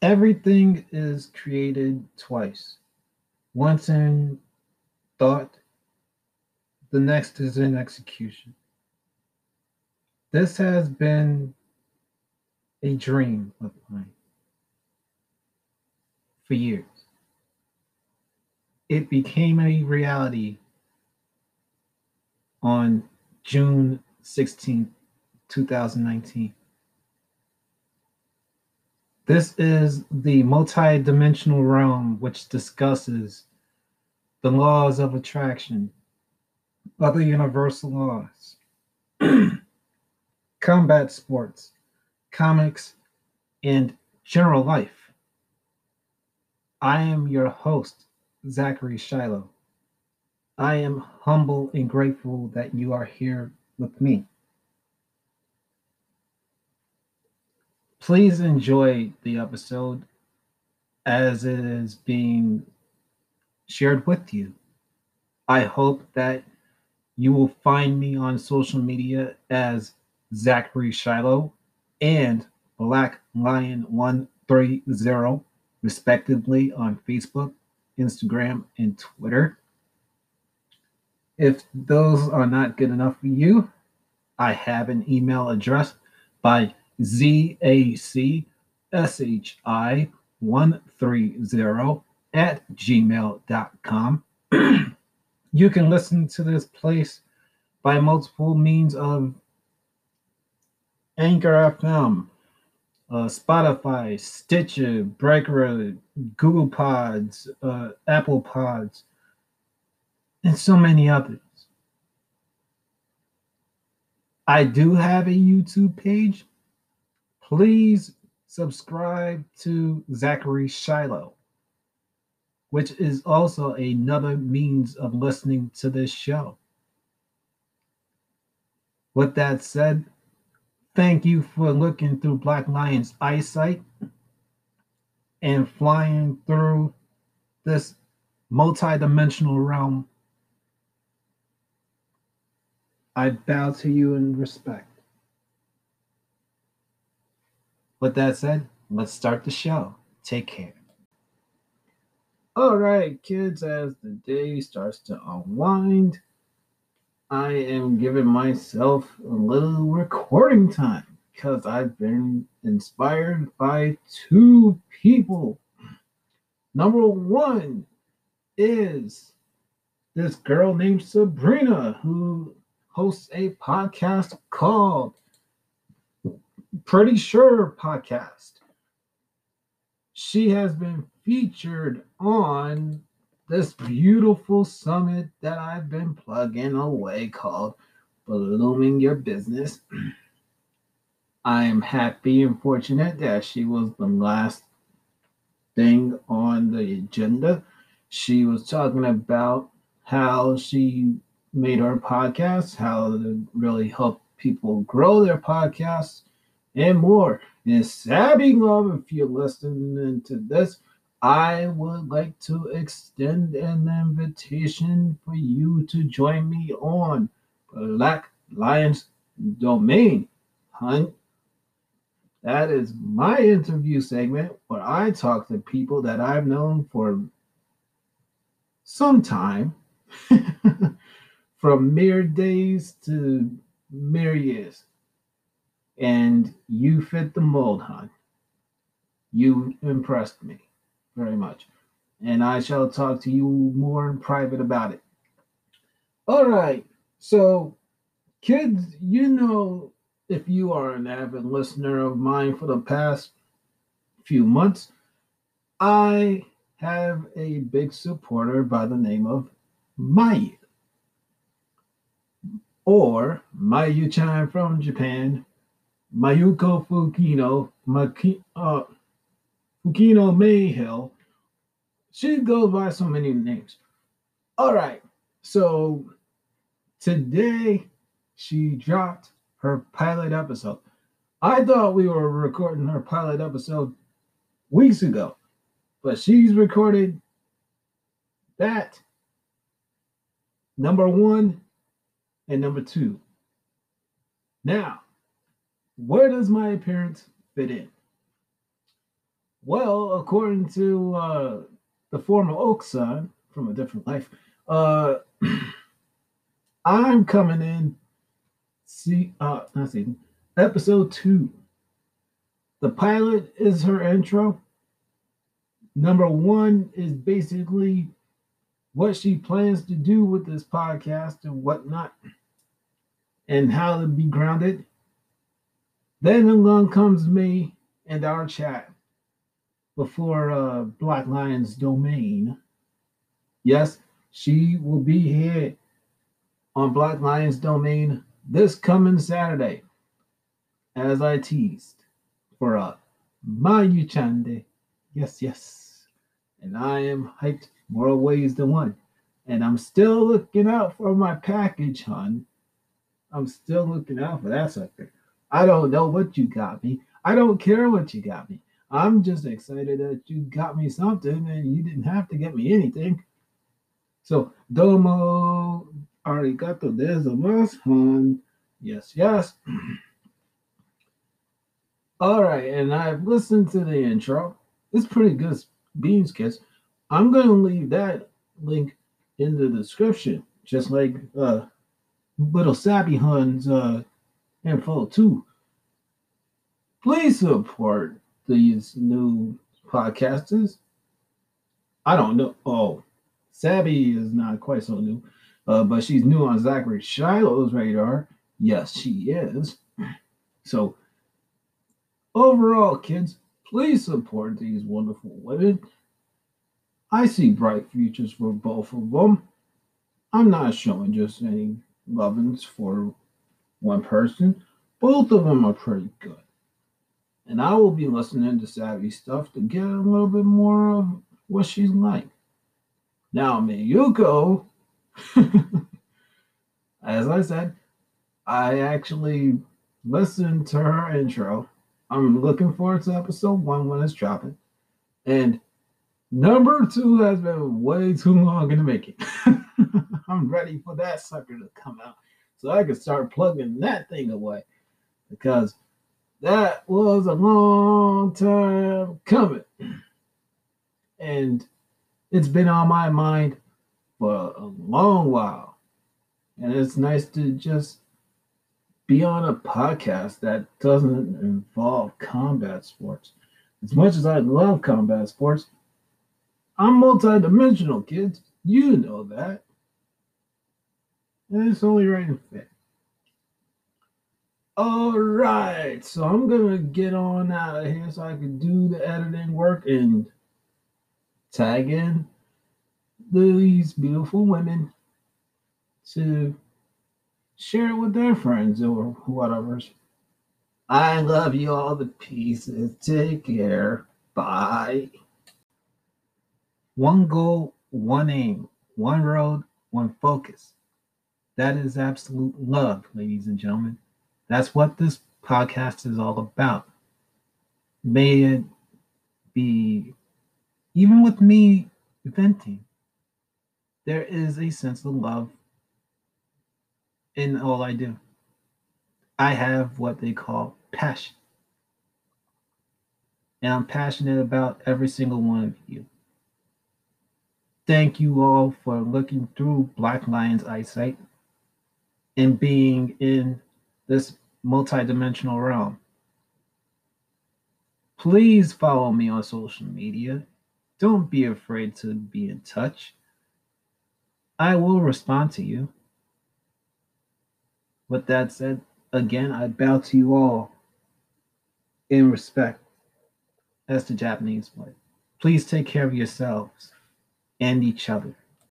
Everything is created twice. Once in thought, the next is in execution. This has been a dream of mine for years. It became a reality on June 16, 2019. This is the multi-dimensional realm which discusses the laws of attraction, other universal laws, combat sports, comics, and general life. I am your host, Zachary Shiloh. I am humble and grateful that you are here with me. Please enjoy the episode as it is being shared with you. I hope that you will find me on social media as Zachary Shiloh and Black Lion 130, respectively, on Facebook, Instagram, and Twitter. If those are not good enough for you, I have an email address by ZACSHI130 at gmail.com. you can listen to this place by multiple means of Anchor FM, uh, Spotify, Stitcher, Breaker, Google Pods, uh, Apple Pods, and so many others. I do have a YouTube page. Please subscribe to Zachary Shiloh, which is also another means of listening to this show. With that said, thank you for looking through Black Lion's eyesight and flying through this multi-dimensional realm I bow to you in respect. With that said, let's start the show. Take care. All right, kids, as the day starts to unwind, I am giving myself a little recording time because I've been inspired by two people. Number one is this girl named Sabrina who hosts a podcast called Pretty Sure Podcast. She has been featured on this beautiful summit that I've been plugging away called Blooming Your Business. I am happy and fortunate that she was the last thing on the agenda. She was talking about how she made her podcast, how to really help people grow their podcasts, and more. And Sabby Love, if you're listening to this, I would like to extend an invitation for you to join me on Black Lions Domain. Hunt. That is my interview segment where I talk to people that I've known for some time. from mere days to mere years. And you fit the mold, hon. You impressed me very much. And I shall talk to you more in private about it. All right. So, kids, you know, if you are an avid listener of mine for the past few months, I have a big supporter by the name of Mayu or Mayu-chan from Japan, Mayuko Fukino, Maki, uh, Fukino Mayhill. She goes by so many names. All right, so today she dropped her pilot episode. I thought we were recording her pilot episode weeks ago, but she's recorded that number one and number two. Now, where does my appearance fit in? Well, according to uh, the former Oak-san from a different life, uh, I'm coming in. See, uh, not see, episode two. The pilot is her intro. Number one is basically what she plans to do with this podcast and whatnot, and how to be grounded. Then along comes me and our chat before uh, Black Lion's domain. Yes, she will be here on Black Lion's domain this coming Saturday, as I teased for a uh, Mayu Chande. Yes, yes. And I am hyped more ways than one. And I'm still looking out for my package, hon. I'm still looking out for that sucker. I don't know what you got me. I don't care what you got me. I'm just excited that you got me something and you didn't have to get me anything. So, domo arigato hon. Yes, yes. All right, and I've listened to the intro. It's pretty good, Beans Kids. I'm going to leave that link in the description, just like uh, Little Sabby Hun's uh, info too. Please support these new podcasters. I don't know. Oh, Sabby is not quite so new, uh, but she's new on Zachary Shiloh's radar. Yes, she is. So, overall, kids, please support these wonderful women. I see bright futures for both of them. I'm not showing just any lovin's for one person. Both of them are pretty good. And I will be listening to Sabby stuff to get a little bit more of what she's like. Now, Miyuko, as I said, I actually listened to her intro. I'm looking forward to episode one when it's dropping. And number two has been way too long in the making. I'm ready for that sucker to come out so I can start plugging that thing away because that was a long time coming. And it's been on my mind for a long while. And it's nice to just be on a podcast that doesn't involve combat sports. As much as I love combat sports, I'm multidimensional, kids. You know that. It's only right and fit. All right, so I'm gonna get on out of here so I can do the editing work and tag in these beautiful women to share it with their friends or whatever. I love you all the pieces. Take care. Bye. One goal, one aim, one road, one focus. That is absolute love, ladies and gentlemen. That's what this podcast is all about. May it be, even with me venting, there is a sense of love in all I do. I have what they call passion. And I'm passionate about every single one of you. Thank you all for looking through Black Lion's eyesight and being in this multidimensional realm. Please follow me on social media. Don't be afraid to be in touch. I will respond to you. With that said, again, I bow to you all in respect as the Japanese way. Please take care of yourselves and each other.